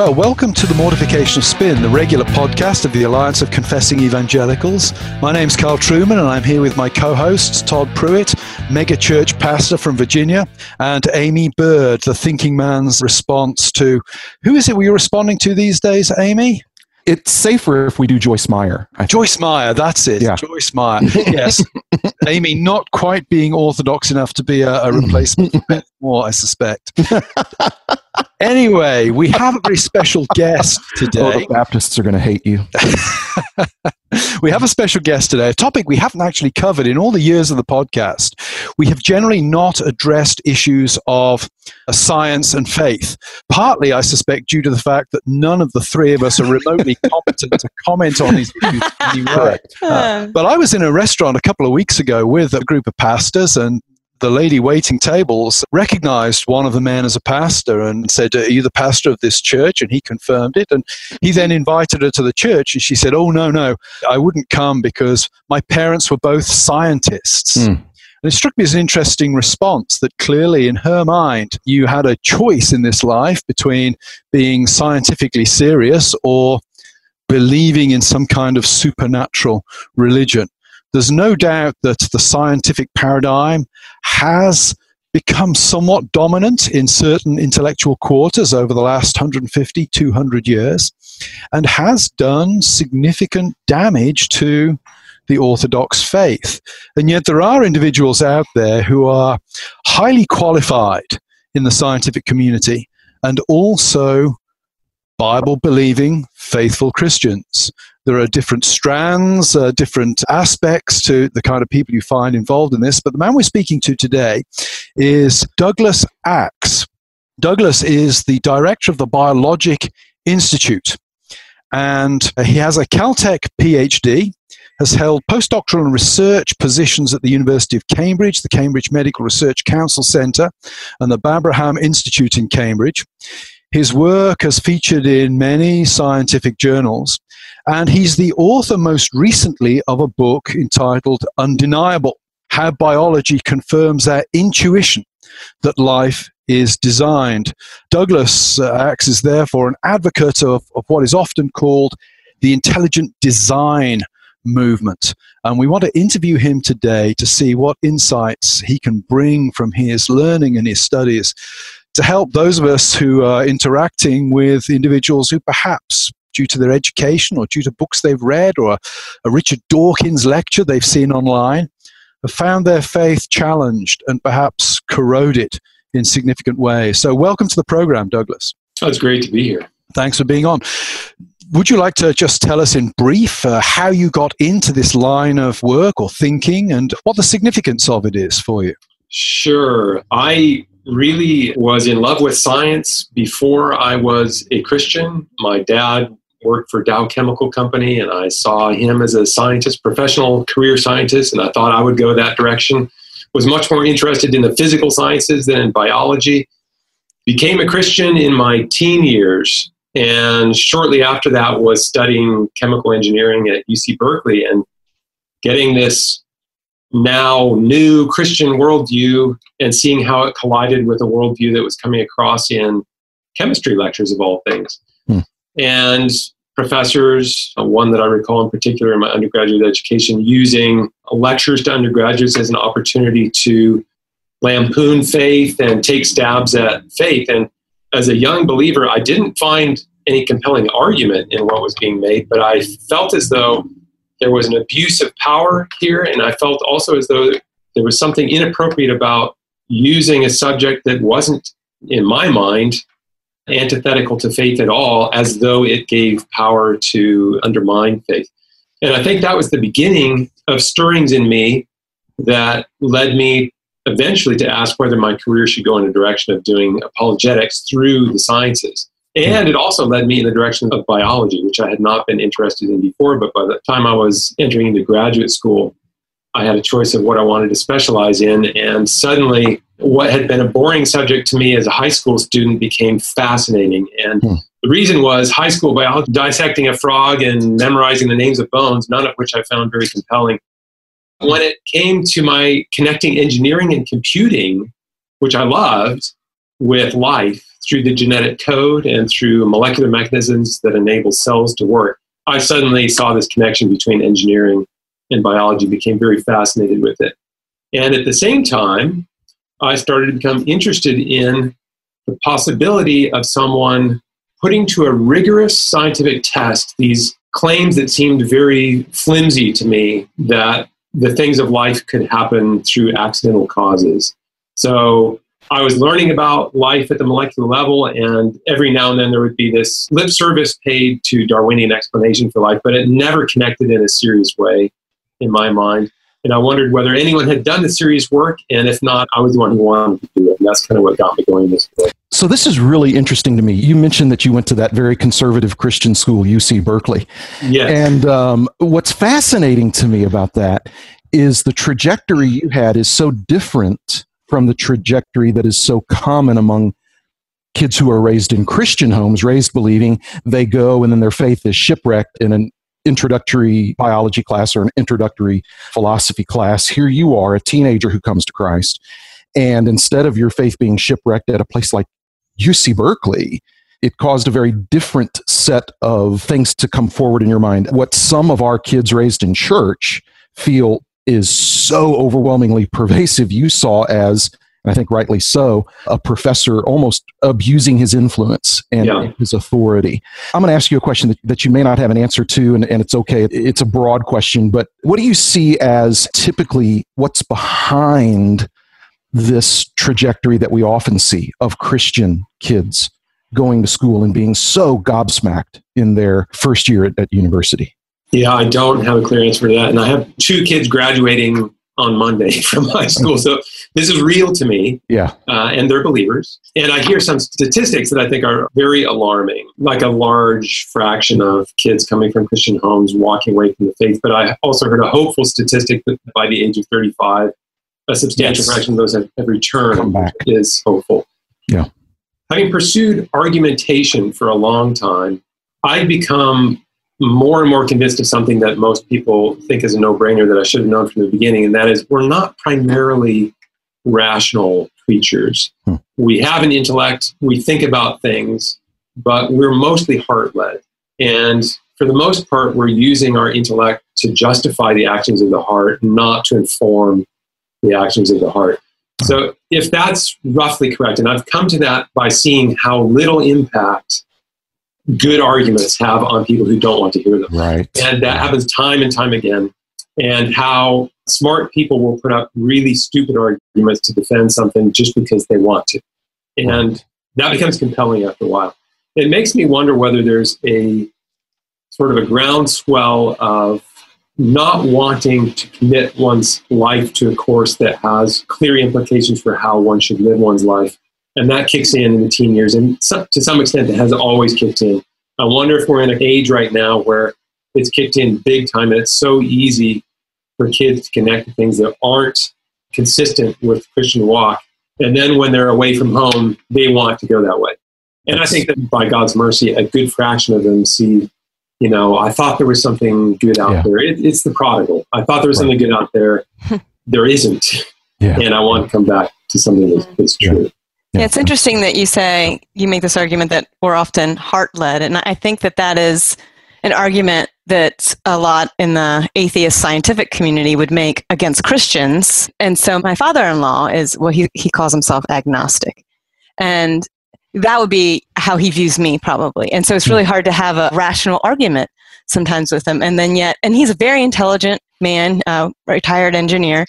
Well, welcome to the Mortification of Spin, the regular podcast of the Alliance of Confessing Evangelicals. My name's Carl Trueman, and I'm here with my co hosts, Todd Pruitt, mega church pastor from Virginia, and Aimee Byrd, the thinking man's response to who is it we're responding to these days, Aimee? It's safer if we do Joyce Meyer. Joyce Meyer, that's it. Yeah. Joyce Meyer. Yes. Aimee not quite being orthodox enough to be a, a replacement Moore, I suspect. Anyway, we have a very special guest today. Oh, the Baptists are going to hate you. we have a special guest today, a topic we haven't actually covered in all the years of the podcast. We have generally not addressed issues of science and faith, partly, I suspect, due to the fact that none of the three of us are remotely competent to comment on these issues anyway. Uh, but I was in a restaurant a couple of weeks ago with a group of pastors, and the lady waiting tables recognized one of the men as a pastor and said, Are you the pastor of this church? And he confirmed it. And he then invited her to the church. And she said, Oh, no, no, I wouldn't come because my parents were both scientists. Mm. And it struck me as an interesting response that clearly, in her mind, you had a choice in this life between being scientifically serious or believing in some kind of supernatural religion. There's no doubt that the scientific paradigm has become somewhat dominant in certain intellectual quarters over the last 150, 200 years, and has done significant damage to the Orthodox faith. And yet there are individuals out there who are highly qualified in the scientific community and also Bible believing, faithful Christians. There are different strands, uh, different aspects to the kind of people you find involved in this. But the man we're speaking to today is Douglas Axe. Douglas is the director of the Biologic Institute. And he has a Caltech PhD, has held postdoctoral and research positions at the University of Cambridge, the Cambridge Medical Research Council Centre, and the Babraham Institute in Cambridge. His work has featured in many scientific journals, and he's the author most recently of a book entitled Undeniable How Biology Confirms Our Intuition That Life is Designed. Douglas uh, Axe is therefore an advocate of, of what is often called the intelligent design movement. And we want to interview him today to see what insights he can bring from his learning and his studies to help those of us who are interacting with individuals who perhaps due to their education or due to books they've read or a, Richard Dawkins lecture they've seen online have found their faith challenged and perhaps corroded in significant ways. So, welcome to the program, Douglas. Oh, it's great to be here. Thanks for being on. Would you like to just tell us in brief uh, how you got into this line of work or thinking and what the significance of it is for you? Sure. I really was in love with science before I was a Christian. My dad worked for Dow Chemical Company, and I saw him as a scientist, professional career scientist, and I thought I would go that direction. Was much more interested in the physical sciences than in biology. Became a Christian in my teen years, and shortly after that was studying chemical engineering at UC Berkeley and getting this now new Christian worldview and seeing how it collided with a worldview that was coming across in chemistry lectures of all things. Hmm. And professors, uh, one that I recall in particular in my undergraduate education, using lectures to undergraduates as an opportunity to lampoon faith and take stabs at faith. And as a young believer, I didn't find any compelling argument in what was being made, but I felt as though there was an abuse of power here, and I felt also as though there was something inappropriate about using a subject that wasn't, in my mind, antithetical to faith at all, as though it gave power to undermine faith. And I think that was the beginning of stirrings in me that led me eventually to ask whether my career should go in a direction of doing apologetics through the sciences. And it also led me in the direction of biology, which I had not been interested in before. But by the time I was entering into graduate school, I had a choice of what I wanted to specialize in. And suddenly, what had been a boring subject to me as a high school student became fascinating. And hmm. the reason was high school biology, dissecting a frog and memorizing the names of bones, none of which I found very compelling. When it came to my connecting engineering and computing, which I loved, with life through the genetic code and through molecular mechanisms that enable cells to work, I suddenly saw this connection between engineering and biology, became very fascinated with it. And at the same time, I started to become interested in the possibility of someone putting to a rigorous scientific test these claims that seemed very flimsy to me that the things of life could happen through accidental causes. So I was learning about life at the molecular level, and every now and then there would be this lip service paid to Darwinian explanation for life, but it never connected in a serious way in my mind. And I wondered whether anyone had done the serious work, and if not, I was the one who wanted to do it. And that's kind of what got me going this way. So this is really interesting to me. You mentioned that you went to that very conservative Christian school, UC Berkeley. Yes. And um, what's fascinating to me about that is the trajectory you had is so different from the trajectory that is so common among kids who are raised in Christian homes, raised believing they go and then their faith is shipwrecked in an introductory biology class or an introductory philosophy class. Here you are, a teenager who comes to Christ. And instead of your faith being shipwrecked at a place like UC Berkeley, it caused a very different set of things to come forward in your mind. What some of our kids raised in church feel is so overwhelmingly pervasive, you saw as, and I think rightly so, a professor almost abusing his influence and yeah. his authority. I'm going to ask you a question that, that you may not have an answer to, and, and it's okay. It's a broad question, but what do you see as typically what's behind this trajectory that we often see of Christian kids going to school and being so gobsmacked in their first year at, at university? Yeah, I don't have a clear answer to that. And I have two kids graduating on Monday from high school. So this is real to me. Yeah. Uh, and they're believers. And I hear some statistics that I think are very alarming, like a large fraction of kids coming from Christian homes walking away from the faith. But I also heard a hopeful statistic that by the age of 35, a substantial yes. fraction of those have, have returned is hopeful. Yeah. Having pursued argumentation for a long time, I've become more and more convinced of something that most people think is a no-brainer that I should have known from the beginning, and that is we're not primarily rational creatures. Hmm. We have an intellect, we think about things, but we're mostly heart-led. And for the most part, we're using our intellect to justify the actions of the heart, not to inform the actions of the heart. So, if that's roughly correct, and I've come to that by seeing how little impact good arguments have on people who don't want to hear them. Right. And that happens time and time again. And how smart people will put up really stupid arguments to defend something just because they want to. And that becomes compelling after a while. It makes me wonder whether there's a sort of a groundswell of not wanting to commit one's life to a course that has clear implications for how one should live one's life and that kicks in in the teen years, and to some extent, it has always kicked in. I wonder if we're in an age right now where it's kicked in big time, and it's so easy for kids to connect to things that aren't consistent with Christian walk. And then when they're away from home, they want to go that way. And I think that by God's mercy, a good fraction of them see, you know, I thought there was something good out yeah. there. It, it's the prodigal. I thought there was right. something good out there. there isn't. Yeah. And I want to come back to something that's, that's true. Yeah. It's interesting that you say you make this argument that we're often heart led. And I think that that is an argument that a lot in the atheist scientific community would make against Christians. And so my father in law is, well, he, he calls himself agnostic. And that would be how he views me, probably. And so it's really hard to have a rational argument sometimes with him. And then yet, and he's a very intelligent man, uh, retired engineer,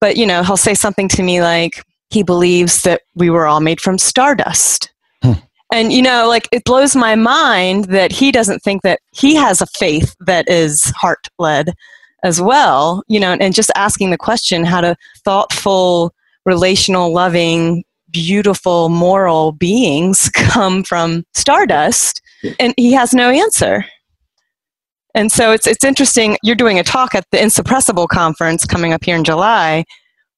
but you know, he'll say something to me like, he believes that we were all made from stardust. Hmm. And, you know, like it blows my mind that he doesn't think that he has a faith that is heart led as well, you know, and just asking the question how to thoughtful, relational, loving beautiful moral beings come from stardust? And he has no answer. And so it's it's interesting. You're doing a talk at the Insuppressible conference coming up here in July.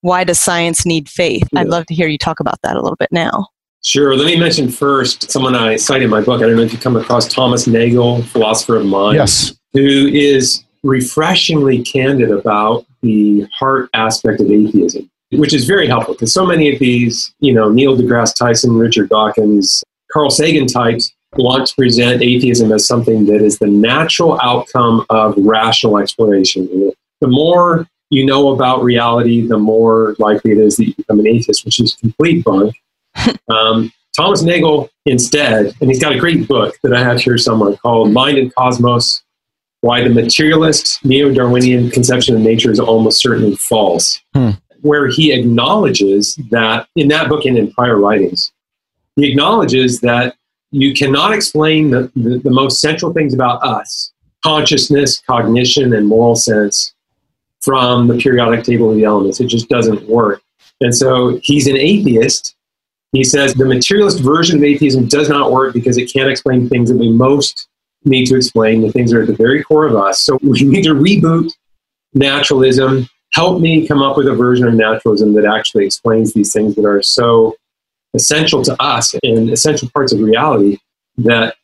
Why does science need faith? Yeah. I'd love to hear you talk about that a little bit now. Sure. Let me mention first someone I cite in my book. I don't know if you come across Thomas Nagel, philosopher of mind. Yes. Who is refreshingly candid about the heart aspect of atheism, which is very helpful because so many of these, you know, Neil deGrasse Tyson, Richard Dawkins, Carl Sagan types want to present atheism as something that is the natural outcome of rational exploration. The more you know about reality, the more likely it is that you become an atheist, which is complete bunk. um, Thomas Nagel, instead, and he's got a great book that I have here somewhere called Mind and Cosmos Why the Materialist Neo Darwinian Conception of Nature is Almost Certainly False, hmm. where he acknowledges that in that book and in prior writings, he acknowledges that you cannot explain the, the, the most central things about us consciousness, cognition, and moral sense from the periodic table of the elements. It just doesn't work. And so he's an atheist. He says the materialist version of atheism does not work because it can't explain things that we most need to explain, the things that are at the very core of us. So we need to reboot naturalism. Help me come up with a version of naturalism that actually explains these things that are so essential to us and essential parts of reality that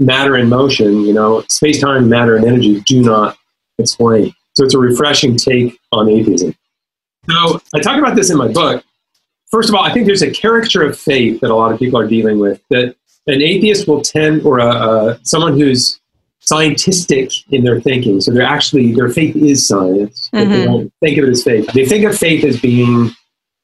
matter and motion, you know, space time, matter, and energy do not explain. So it's a refreshing take on atheism. So I talk about this in my book. First of all, I think there's a caricature of faith that a lot of people are dealing with that an atheist will tend, or a, a, someone who's scientific in their thinking. So they're actually, their faith is science. Mm-hmm. They don't think of it as faith. They think of faith as being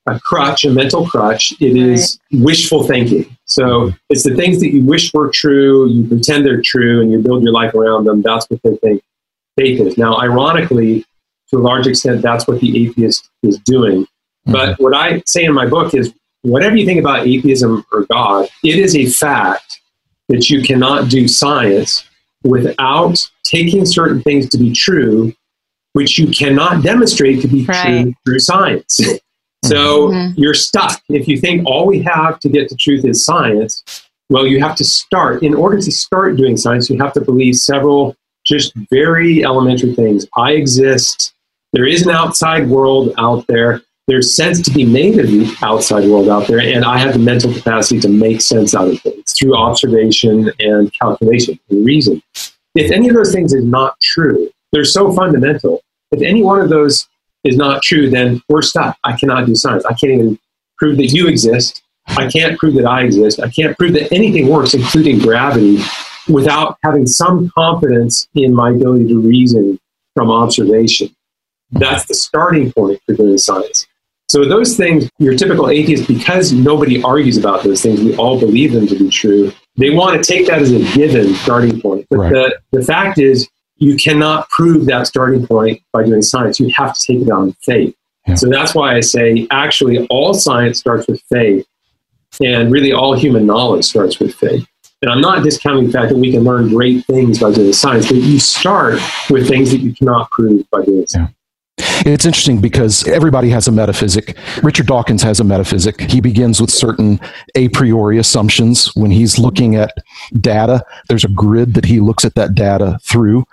a crutch, a mental crutch. It is wishful thinking. So it's the things that you wish were true, you pretend they're true, and you build your life around them. That's what they think faith is. Now, ironically, to a large extent, that's what the atheist is doing. Mm-hmm. But what I say in my book is whatever you think about atheism or God, it is a fact that you cannot do science without taking certain things to be true, which you cannot demonstrate to be right. true through science. So mm-hmm. you're stuck. If you think all we have to get to truth is science, well, you have to start. In order to start doing science, you have to believe several just very elementary things. I exist. There is an outside world out there. There's sense to be made of the outside world out there, and I have the mental capacity to make sense out of things through observation and calculation and reason. If any of those things is not true, they're so fundamental. If any one of those is not true, then we're stuck. I cannot do science. I can't even prove that you exist. I can't prove that I exist. I can't prove that anything works, including gravity, without having some confidence in my ability to reason from observation. That's the starting point for doing science. So those things, your typical atheist, because nobody argues about those things, we all believe them to be true. They want to take that as a given starting point. But right. the, the fact is, you cannot prove that starting point by doing science. You have to take it on faith. Yeah. So that's why I say actually all science starts with faith, and really all human knowledge starts with faith. And I'm not discounting the fact that we can learn great things by doing science, but you start with things that you cannot prove by doing science. Yeah. It's interesting because everybody has a metaphysic. Richard Dawkins has a metaphysic. He begins with certain a priori assumptions. When he's looking at data, there's a grid that he looks at that data through.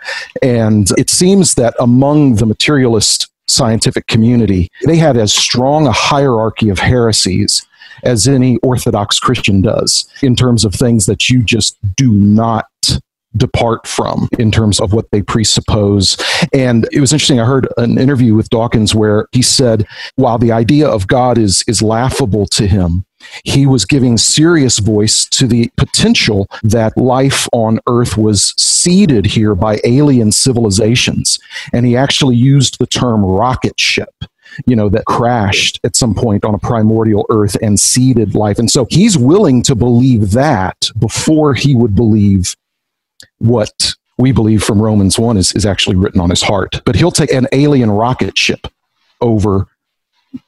And it seems that among the materialist scientific community, they had as strong a hierarchy of heresies as any Orthodox Christian does in terms of things that you just do not depart from in terms of what they presuppose. And it was interesting. I heard an interview with Dawkins where he said, while the idea of God is, is laughable to him, he was giving serious voice to the potential that life on earth was seeded here by alien civilizations. And he actually used the term rocket ship you know, that crashed at some point on a primordial earth and seeded life. And so he's willing to believe that before he would believe what we believe from Romans 1 is, is actually written on his heart. But he'll take an alien rocket ship over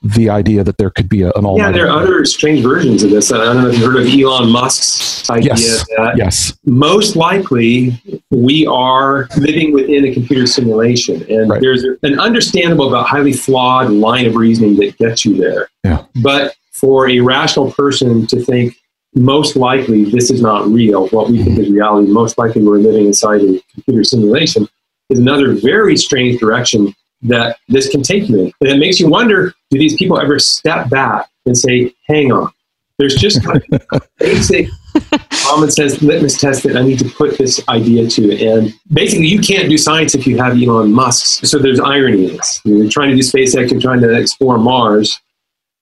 the idea that there could be a, an all. Yeah, there are other strange versions of this. I don't know if you've heard of Elon Musk's idea yes. that yes. most likely we are living within a computer simulation, and right. there's an understandable but highly flawed line of reasoning that gets you there. Yeah. But for a rational person to think most likely this is not real, what we think is reality, most likely we're living inside a computer simulation, is another very strange direction that this can take you in. And it makes you wonder do these people ever step back and say, hang on, there's just kind of a basic common sense litmus test that I need to put this idea to. And basically, you can't do science if you have Elon Musk. So there's irony in this. You're trying to do SpaceX, you're trying to explore Mars,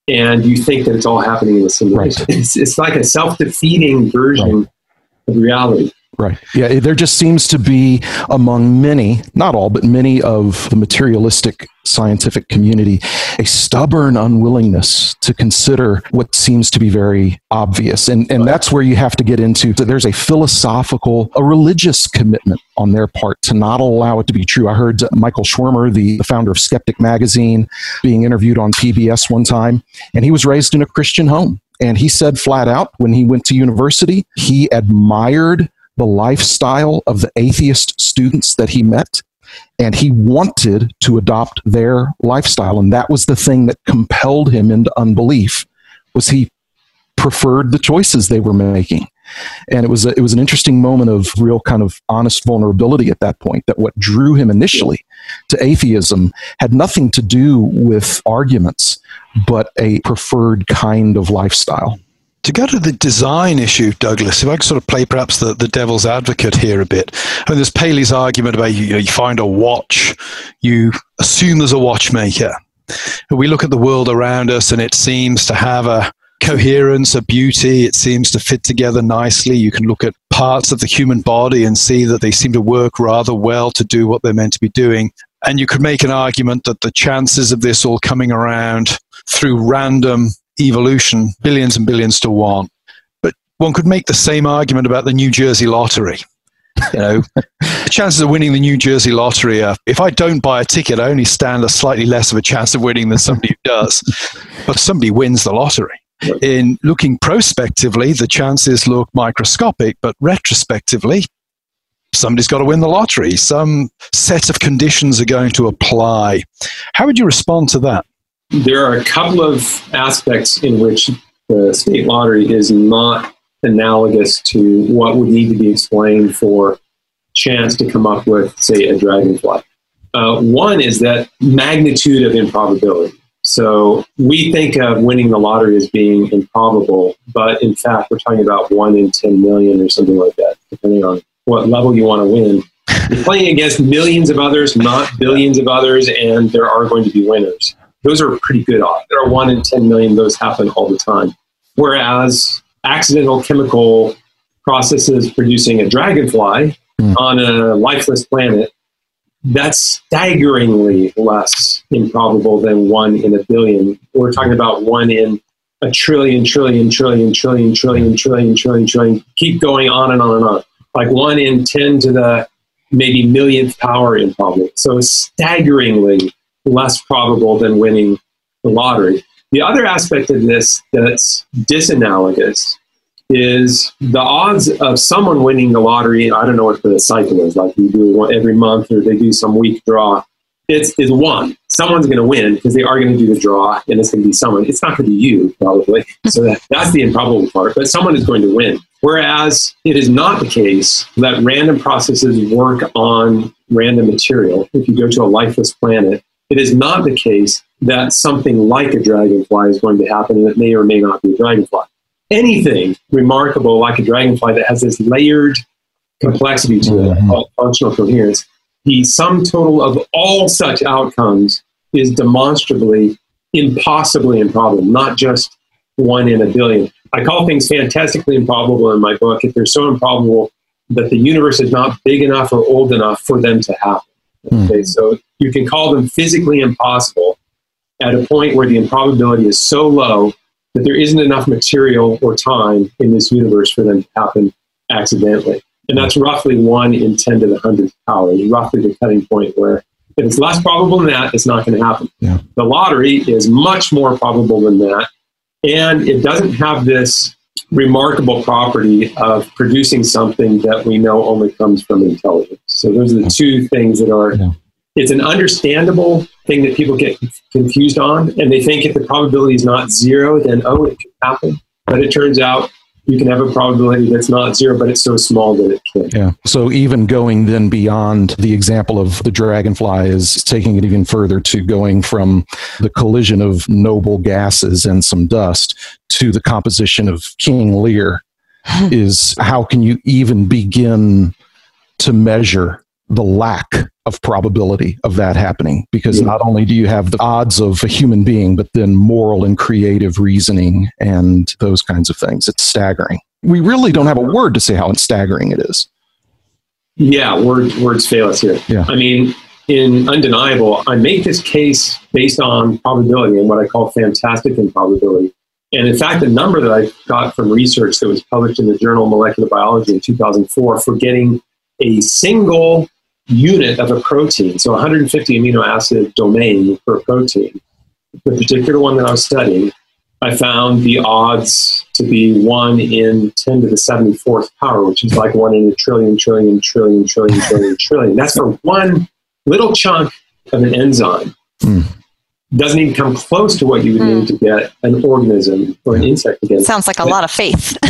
and you think that it's all happening in a simulation. Right. It's, it's like a self defeating version right. of reality. Right. Yeah, there just seems to be among many, not all, but many of the materialistic scientific community, a stubborn unwillingness to consider what seems to be very obvious. And, and that's where you have to get into that there's a philosophical, a religious commitment on their part to not allow it to be true. I heard Michael Shermer, the, the founder of Skeptic Magazine, being interviewed on PBS one time, and he was raised in a Christian home. And he said flat out when he went to university, he admired the lifestyle of the atheist students that he met and he wanted to adopt their lifestyle. And that was the thing that compelled him into unbelief was he preferred the choices they were making. And it was a, it was an interesting moment of real kind of honest vulnerability at that point that what drew him initially to atheism had nothing to do with arguments but a preferred kind of lifestyle to go to the design issue, Douglas, if I could sort of play perhaps the, the devil's advocate here a bit. I mean, there's Paley's argument about you, know, you find a watch, you assume there's a watchmaker. And we look at the world around us and it seems to have a coherence, a beauty. It seems to fit together nicely. You can look at parts of the human body and see that they seem to work rather well to do what they're meant to be doing. And you could make an argument that the chances of this all coming around through random evolution, billions and billions to one. But one could make the same argument about the New Jersey lottery. You know, the chances of winning the New Jersey lottery are, if I don't buy a ticket, I only stand a slightly less of a chance of winning than somebody who does. But somebody wins the lottery. In looking prospectively, the chances look microscopic, but retrospectively, somebody's got to win the lottery. Some set of conditions are going to apply. How would you respond to that? There are a couple of aspects in which the state lottery is not analogous to what would need to be explained for chance to come up with, say, a dragonfly. Uh, one is that magnitude of improbability. So we think of winning the lottery as being improbable, but in fact, we're talking about one in 10 million or something like that, depending on what level you want to win. You're playing against millions of others, not billions of others, and there are going to be winners those are pretty good odds. There are one in 10 million, those happen all the time. Whereas accidental chemical processes producing a dragonfly mm. on a lifeless planet, that's staggeringly less improbable than one in a billion. We're talking about one in a trillion, trillion, trillion, trillion, trillion, trillion, trillion, trillion, keep going on and on and on. Like one in 10 to the maybe millionth power improbable. So staggeringly less probable than winning the lottery. The other aspect of this that's disanalogous is the odds of someone winning the lottery. I don't know what the cycle is, like you do one every month or they do some week draw. It's is one. Someone's going to win because they are going to do the draw, and it's going to be someone. It's not going to be you probably. So that, that's the improbable part. But someone is going to win. Whereas it is not the case that random processes work on random material. If you go to a lifeless planet, it is not the case that something like a dragonfly is going to happen and it may or may not be a dragonfly. Anything remarkable like a dragonfly that has this layered complexity to it, mm-hmm. functional coherence, the sum total of all such outcomes is demonstrably impossibly improbable, not just one in a billion. I call things fantastically improbable in my book if they're so improbable that the universe is not big enough or old enough for them to happen. Hmm. Okay, so you can call them physically impossible at a point where the improbability is so low that there isn't enough material or time in this universe for them to happen accidentally. And that's roughly one in 10 to the 100th power, is roughly the cutting point where if it's less probable than that, it's not going to happen. Yeah. The lottery is much more probable than that. And it doesn't have this remarkable property of producing something that we know only comes from intelligence. So those are the two things that are. Yeah. It's an understandable thing that people get confused on, and they think if the probability is not zero, then oh, it could happen. But it turns out you can have a probability that's not zero, but it's so small that it can. Yeah. So even going then beyond the example of the dragonfly is taking it even further to going from the collision of noble gases and some dust to the composition of King Lear is how can you even begin to measure the lack of probability of that happening because Yeah. not only do you have the odds of a human being but then moral and creative reasoning and those kinds of things it's staggering we really don't have a word to say how staggering it is Yeah, word, words fail us here. Yeah. I mean, in undeniable, I make this case based on probability and what I call fantastic improbability. And in fact, the number that I got from research that was published in the journal Molecular Biology in 2004 for getting a single unit of a protein, so 150 amino acid domain per protein, the particular one that I was studying, I found the odds to be 1 in 10 to the 74th power, which is like 1 in a trillion, trillion, trillion, trillion, trillion, trillion. That's for one little chunk of an enzyme. Hmm. Doesn't even come close to what you would need to get an organism or an insect against. Sounds like a lot of faith.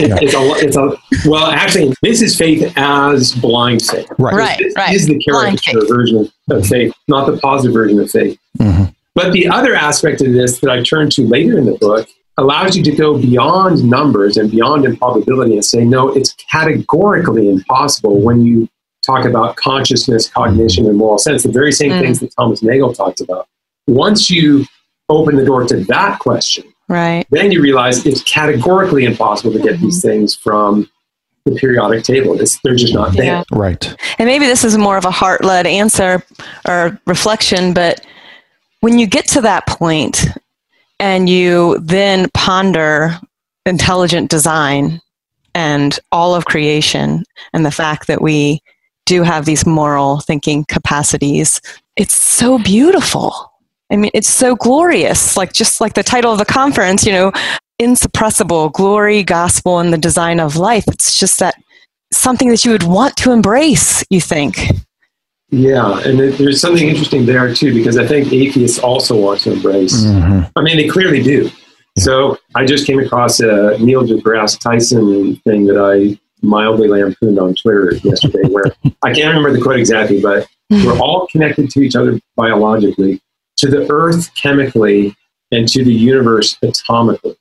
It- it's, a, it's a well, actually, this is faith as blind faith. right Right. This is the Blind caricature version of faith, not the positive version of faith. Mhm. But the other aspect of this that I turn to later in the book allows you to go beyond numbers and beyond improbability and say, no, it's categorically impossible when you talk about consciousness, cognition, and moral sense, the very same Mm. things that Thomas Nagel talks about. Once you open the door to that question, right. then you realize it's categorically impossible to get mm-hmm. these things from the periodic table. It's, they're just not there. Yeah. right And maybe this is more of a heart led answer or reflection, but when you get to that point and you then ponder intelligent design and all of creation and the fact that we do have these moral thinking capacities, it's so beautiful. I mean, it's so glorious. Like, just like the title of the conference, you know, insuppressible glory, gospel, and the design of life. It's just that something that you would want to embrace, you think. Yeah, and there's something interesting there too, because I think atheists also want to embrace. Mhm. I mean, they clearly do. So I just came across a Neil deGrasse Tyson thing that I mildly lampooned on Twitter yesterday, where I can't remember the quote exactly, but we're all connected to each other biologically, to the earth chemically, and to the universe atomically.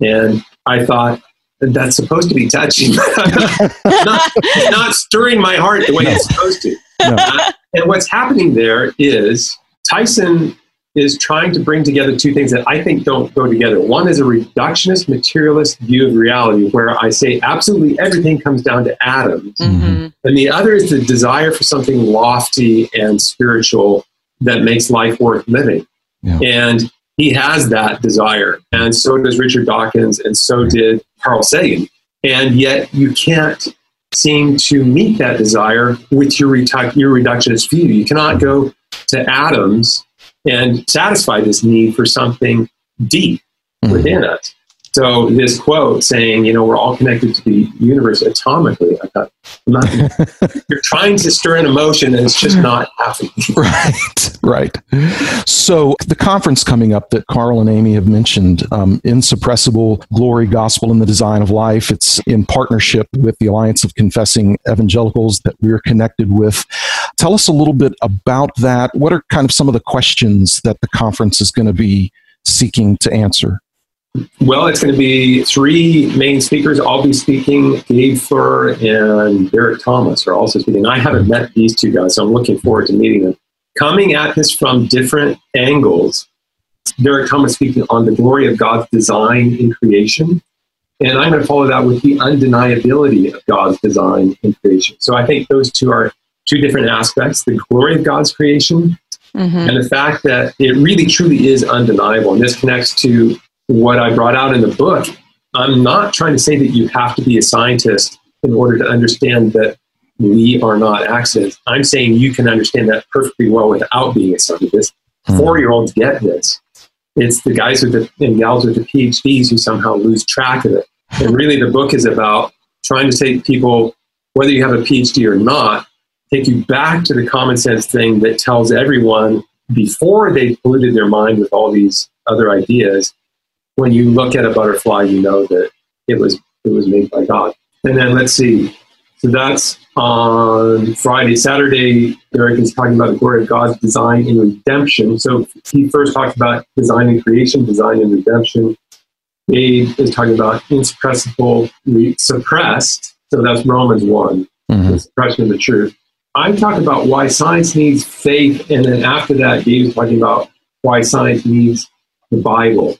And I thought, that's supposed to be touching. not, not stirring my heart the way it's supposed to. No. Uh, and what's happening there is Tyson is trying to bring together two things that I think don't go together. One is a reductionist materialist view of reality, where I say absolutely everything comes down to atoms. Mm-hmm. And the other is the desire for something lofty and spiritual that makes life worth living. Yeah. And he has that desire. And so does Richard Dawkins, and so did Carl Sagan. And yet you can't seem to meet that desire with your, your reductionist view. You cannot go to atoms and satisfy this need for something deep Mhm. within us. So this quote saying, you know, we're all connected to the universe atomically. I thought, not, you're trying to stir an emotion and it's just not happening. right right so the conference coming up that carl and aimee have mentioned um, insuppressible glory gospel and the design of life it's in partnership with the alliance of confessing evangelicals that we're connected with tell us a little bit about that what are kind of some of the questions that the conference is going to be seeking to answer Well, it's going to be three main speakers. I'll be speaking. Gabe Fluhrer and Derek Thomas are also speaking. I haven't met these two guys, so I'm looking forward to meeting them. Coming at this from different angles, Derek Thomas speaking on the glory of God's design in creation. And I'm going to follow that with the undeniability of God's design in creation. So I think those two are two different aspects the glory of God's creation Mm-hmm. and the fact that it really truly is undeniable. And this connects to what I brought out in the book. I'm not trying to say that you have to be a scientist in order to understand that we are not accidents. I'm saying you can understand that perfectly well without being a scientist. Hmm. Four year olds get this. It's the guys with the and gals with the PhDs who somehow lose track of it. And really, the book is about trying to take people, whether you have a PhD or not, take you back to the common sense thing that tells everyone before they polluted their mind with all these other ideas, when you look at a butterfly, you know that it was it was made by God. And then let's see. So that's on Friday. Saturday, Derek is talking about the glory of God's design in redemption. So he first talked about design and creation, design and redemption. Gabe is talking about insuppressible, suppressed. So that's Romans one, mm-hmm. the suppression of the truth. I'm talking about why science needs faith, and then after that, Gabe is talking about why science needs the Bible.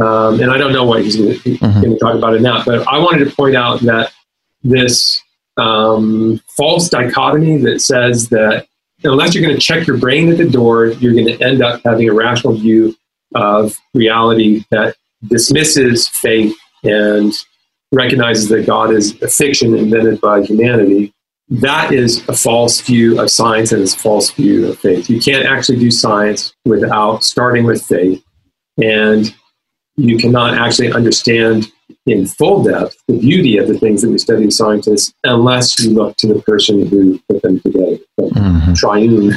Um, and I don't know what he's going mm-hmm. to talk about it now, but I wanted to point out that this um, false dichotomy that says that unless you're going to check your brain at the door, you're going to end up having a rational view of reality that dismisses faith and recognizes that God is a fiction invented by humanity. That is a false view of science and is a false view of faith. You can't actually do science without starting with faith. And you cannot actually understand in full depth the beauty of the things that we study as scientists unless you look to the person who put them together, the mm-hmm. triune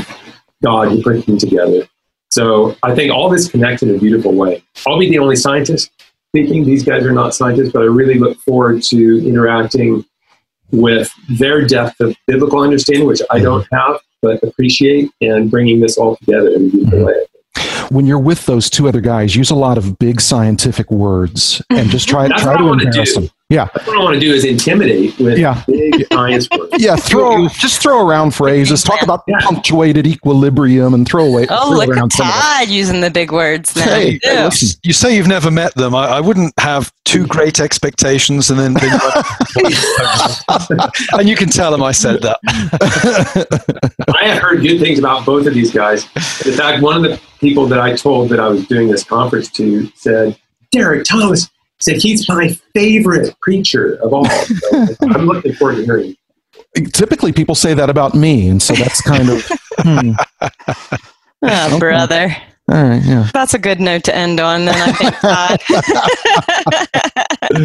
God who put them together. So I think all this connects in a beautiful way. I'll be the only scientist speaking. These guys are not scientists, but I really look forward to interacting with their depth of biblical understanding, which I don't have, but appreciate, and bringing this all together in a beautiful mm-hmm. way when you're with those two other guys, use a lot of big scientific words and just try try to embarrass them. Yeah. That's what I want to do is intimidate with yeah. big science words. Yeah, throw just throw around phrases. Talk about yeah. punctuated equilibrium and throw away. Oh, throw look at Todd using the big words now. Hey, hey listen, you say you've never met them. I, I wouldn't have too great expectations and then and you can tell them I said that. I have heard good things about both of these guys. In fact, one of the people that I told that I was doing this conference to said, Derek Thomas, said he's my favorite preacher of all. So I'm looking forward to hearing. Typically, people say that about me, and so that's kind of. hmm. Oh, brother. All right, yeah. That's a good note to end on, then, I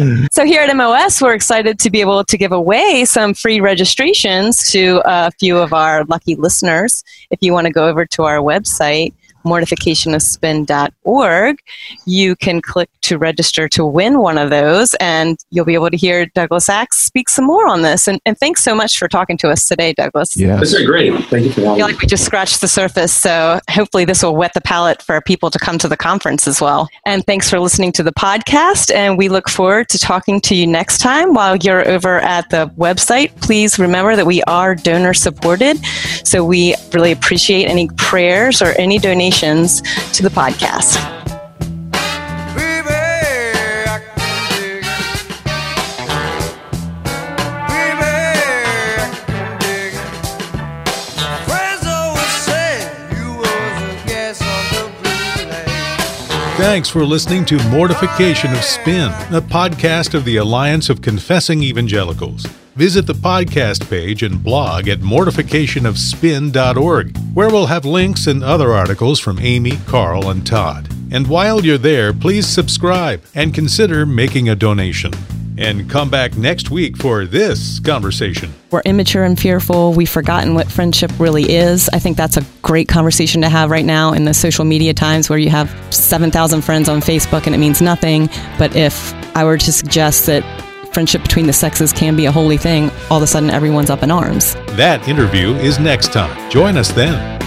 think, so, here at MOS, we're excited to be able to give away some free registrations to a few of our lucky listeners. If you want to go over to our website, mortificationofspin.org. You can click to register to win one of those, and you'll be able to hear Douglas Axe speak some more on this. And, and thanks so much for talking to us today, Douglas. Yeah, this is great. Thank you for having I feel like we just scratched the surface, so hopefully this will wet the palate for people to come to the conference as well. And thanks for listening to the podcast, and we look forward to talking to you next time. While you're over at the website, please remember that we are donor supported, so we really appreciate any prayers or any donations donations to the podcast. Thanks for listening to Mortification of Spin, a podcast of the Alliance of Confessing Evangelicals. Visit the podcast page and blog at mortificationofspin.org, where we'll have links and other articles from Aimee, Carl, and Todd. And while you're there, please subscribe and consider making a donation. And come back next week for this conversation. We're immature and fearful. We've forgotten what friendship really is. I think that's a great conversation to have right now in the social media times where you have 7,000 friends on Facebook and it means nothing. But if I were to suggest that friendship between the sexes can be a holy thing, all of a sudden everyone's up in arms. That interview is next time. Join us then.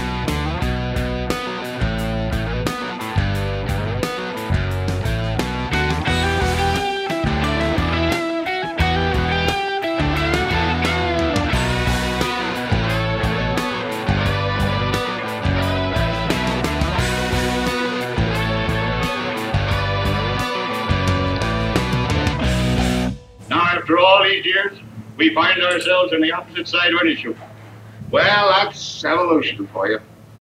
Opposite side of an issue. Well, that's evolution for you.